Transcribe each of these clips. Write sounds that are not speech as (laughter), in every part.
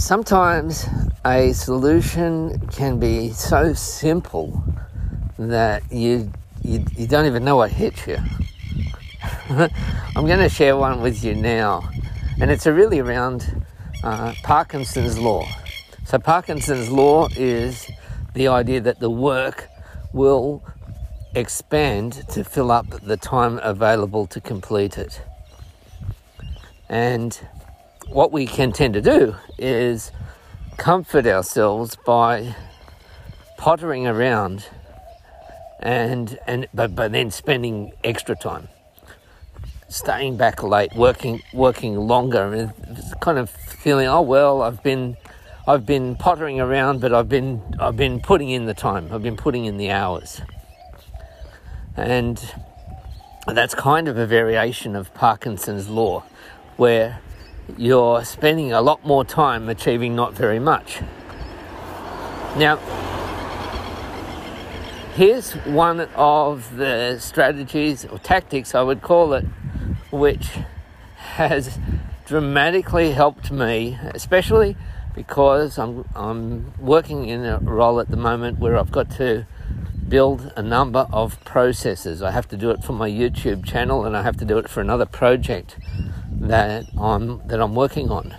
sometimes a solution can be so simple that you you, you don't even know what hit you. (laughs) I'm going to share one with you now, and it's a really around uh, Parkinson's law. So, Parkinson's law is the idea that the work will expand to fill up the time available to complete it. And what we can tend to do is comfort ourselves by pottering around and and but, but then spending extra time. Staying back late working working longer and kind of feeling oh well I've been I've been pottering around but I've been I've been putting in the time. I've been putting in the hours. And that's kind of a variation of Parkinson's law where you're spending a lot more time achieving not very much now Here's one of the strategies or tactics, I would call it, which has dramatically helped me, especially because I'm, I'm working in a role at the moment where I've got to build a number of processes. I have to do it for my YouTube channel and I have to do it for another project that I'm that I'm working on.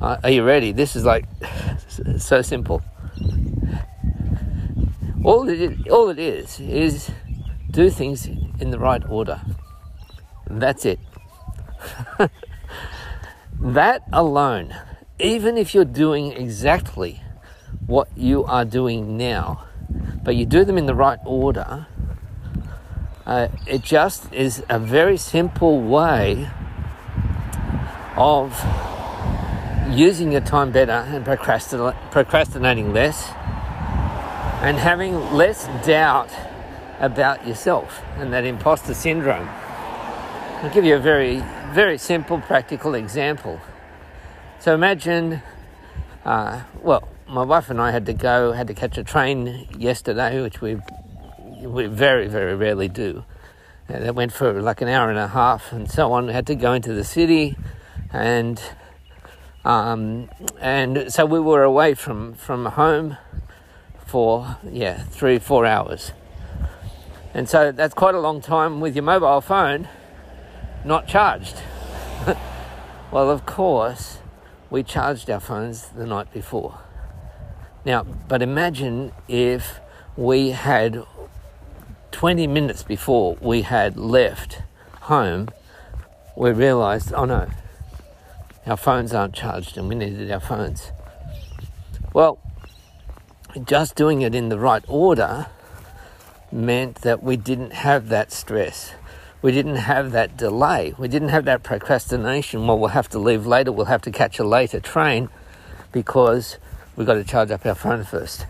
Uh, are you ready? This is like (sighs) so simple. All all it is is do things in the right order. That's it. (laughs) that alone, even if you're doing exactly what you are doing now, but you do them in the right order, uh, it just is a very simple way of using your time better and procrastinating less and having less doubt about yourself and that imposter syndrome. I'll give you a very, very simple, practical example. So imagine, uh, well, my wife and I had to go, had to catch a train yesterday, which we we very, very rarely do. And it went for like an hour and a half and so on. We had to go into the city, and um, and so we were away from from home for, yeah, three, four hours. And so that's quite a long time with your mobile phone not charged. (laughs) well, of course, we charged our phones the night before. Now, but imagine if we had 20 minutes before we had left home, we realized, oh no, our phones aren't charged and we needed our phones. Well, just doing it in the right order meant that we didn't have that stress. We didn't have that delay. We didn't have that procrastination. Well, we'll have to leave later. We'll have to catch a later train because we've got to charge up our phone first.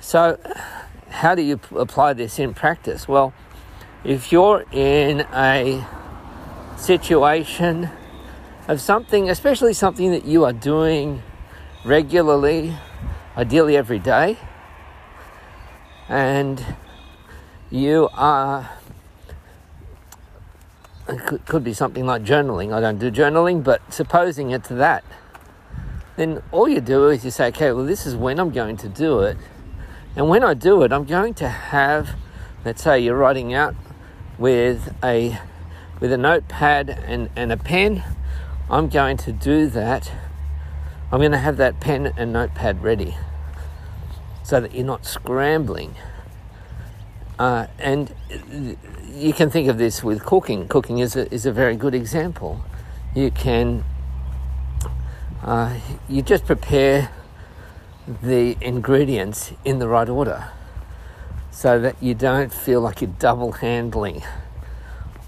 So, how do you apply this in practice? Well, if you're in a situation of something, especially something that you are doing regularly, ideally every day, and you are. It could, be something like journaling. I don't do journaling, but supposing it to that, then all you do is you say, okay, well, this is when I'm going to do it. And when I do it, I'm going to have, let's say you're writing out with a with a notepad and, and a pen. I'm going to do that I'm going to have that pen and notepad ready so that you're not scrambling. Uh, and you can think of this with cooking. Cooking is a, is a very good example. You can, uh, you just prepare the ingredients in the right order so that you don't feel like you're double handling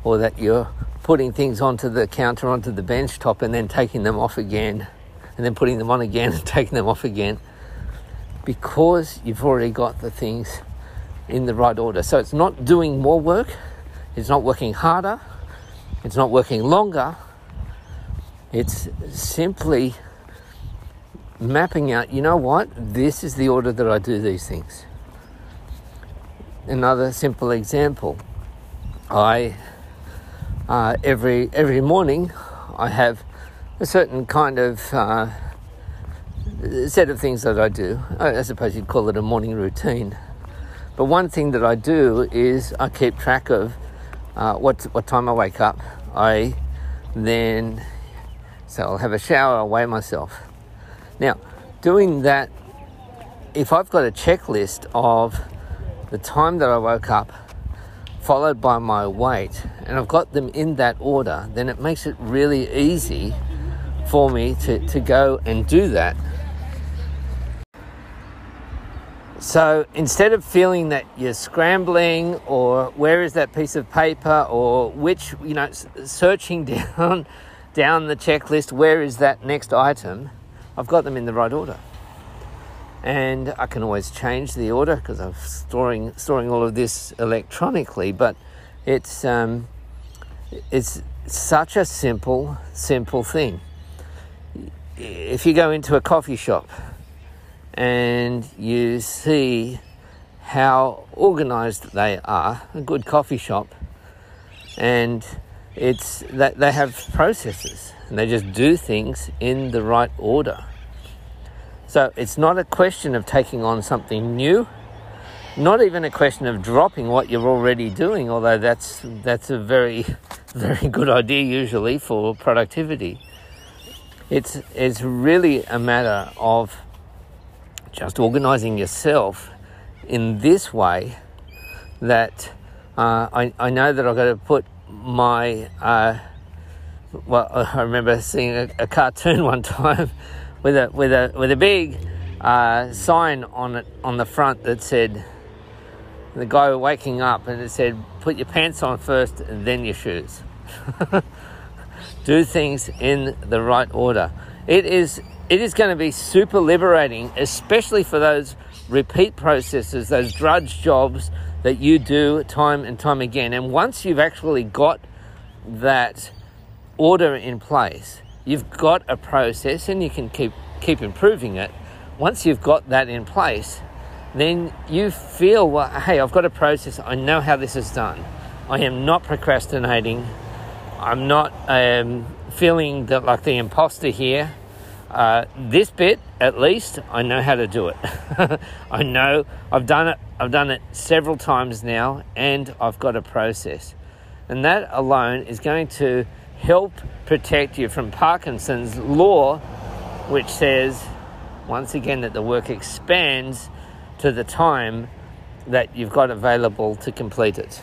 or that you're putting things onto the counter, onto the bench top, and then taking them off again and then putting them on again (laughs) and taking them off again because you've already got the things in the right order. So it's not doing more work, it's not working harder, it's not working longer, it's simply mapping out, you know what, this is the order that I do these things. Another simple example I uh, every every morning I have a certain kind of uh, set of things that I do. I suppose you'd call it a morning routine. But one thing that I do is I keep track of uh, what what time I wake up. I then so I'll have a shower, I'll weigh myself. Now, doing that, if I've got a checklist of the time that I woke up, followed by my weight, and I've got them in that order, then it makes it really easy for me to, to go and do that So instead of feeling that you're scrambling or where is that piece of paper or which, you know, searching (laughs) down down the checklist, where is that next item? I've got them in the right order. And I can always change the order because I'm storing storing all of this electronically, but it's um, it's such a simple simple thing. If you go into a coffee shop and you see how organized they are, a good coffee shop, and it's that they have processes and they just do things in the right order. So it's not a question of taking on something new, not even a question of dropping what you're already doing, although that's that's a very (laughs) very good idea usually for productivity. It's it's really a matter of just organizing yourself in this way that uh, I, I know that I've got to put my uh, well (laughs) I remember seeing a, a, cartoon (laughs) one time with a with a with a big uh, sign on it on the front that said the guy waking up and it said put your pants on first and then your shoes. (laughs) Do things in the right order. It is it is going to be super liberating, especially for those repeat processes, those drudge jobs that you do time and time again. And once you've actually got that order in place, you've got a process and you can keep keep improving it. Once you've got that in place, then you feel, well, hey, I've got a process. I know how this is done. I am not procrastinating. I'm not um, feeling that like the imposter here. Uh, this bit, at least, I know how to do it. (laughs) I know I've done it. I've done it several times now, and I've got a process, and that alone is going to help protect you from Parkinson's law, which says once again that the work expands to the time that you've got available to complete it.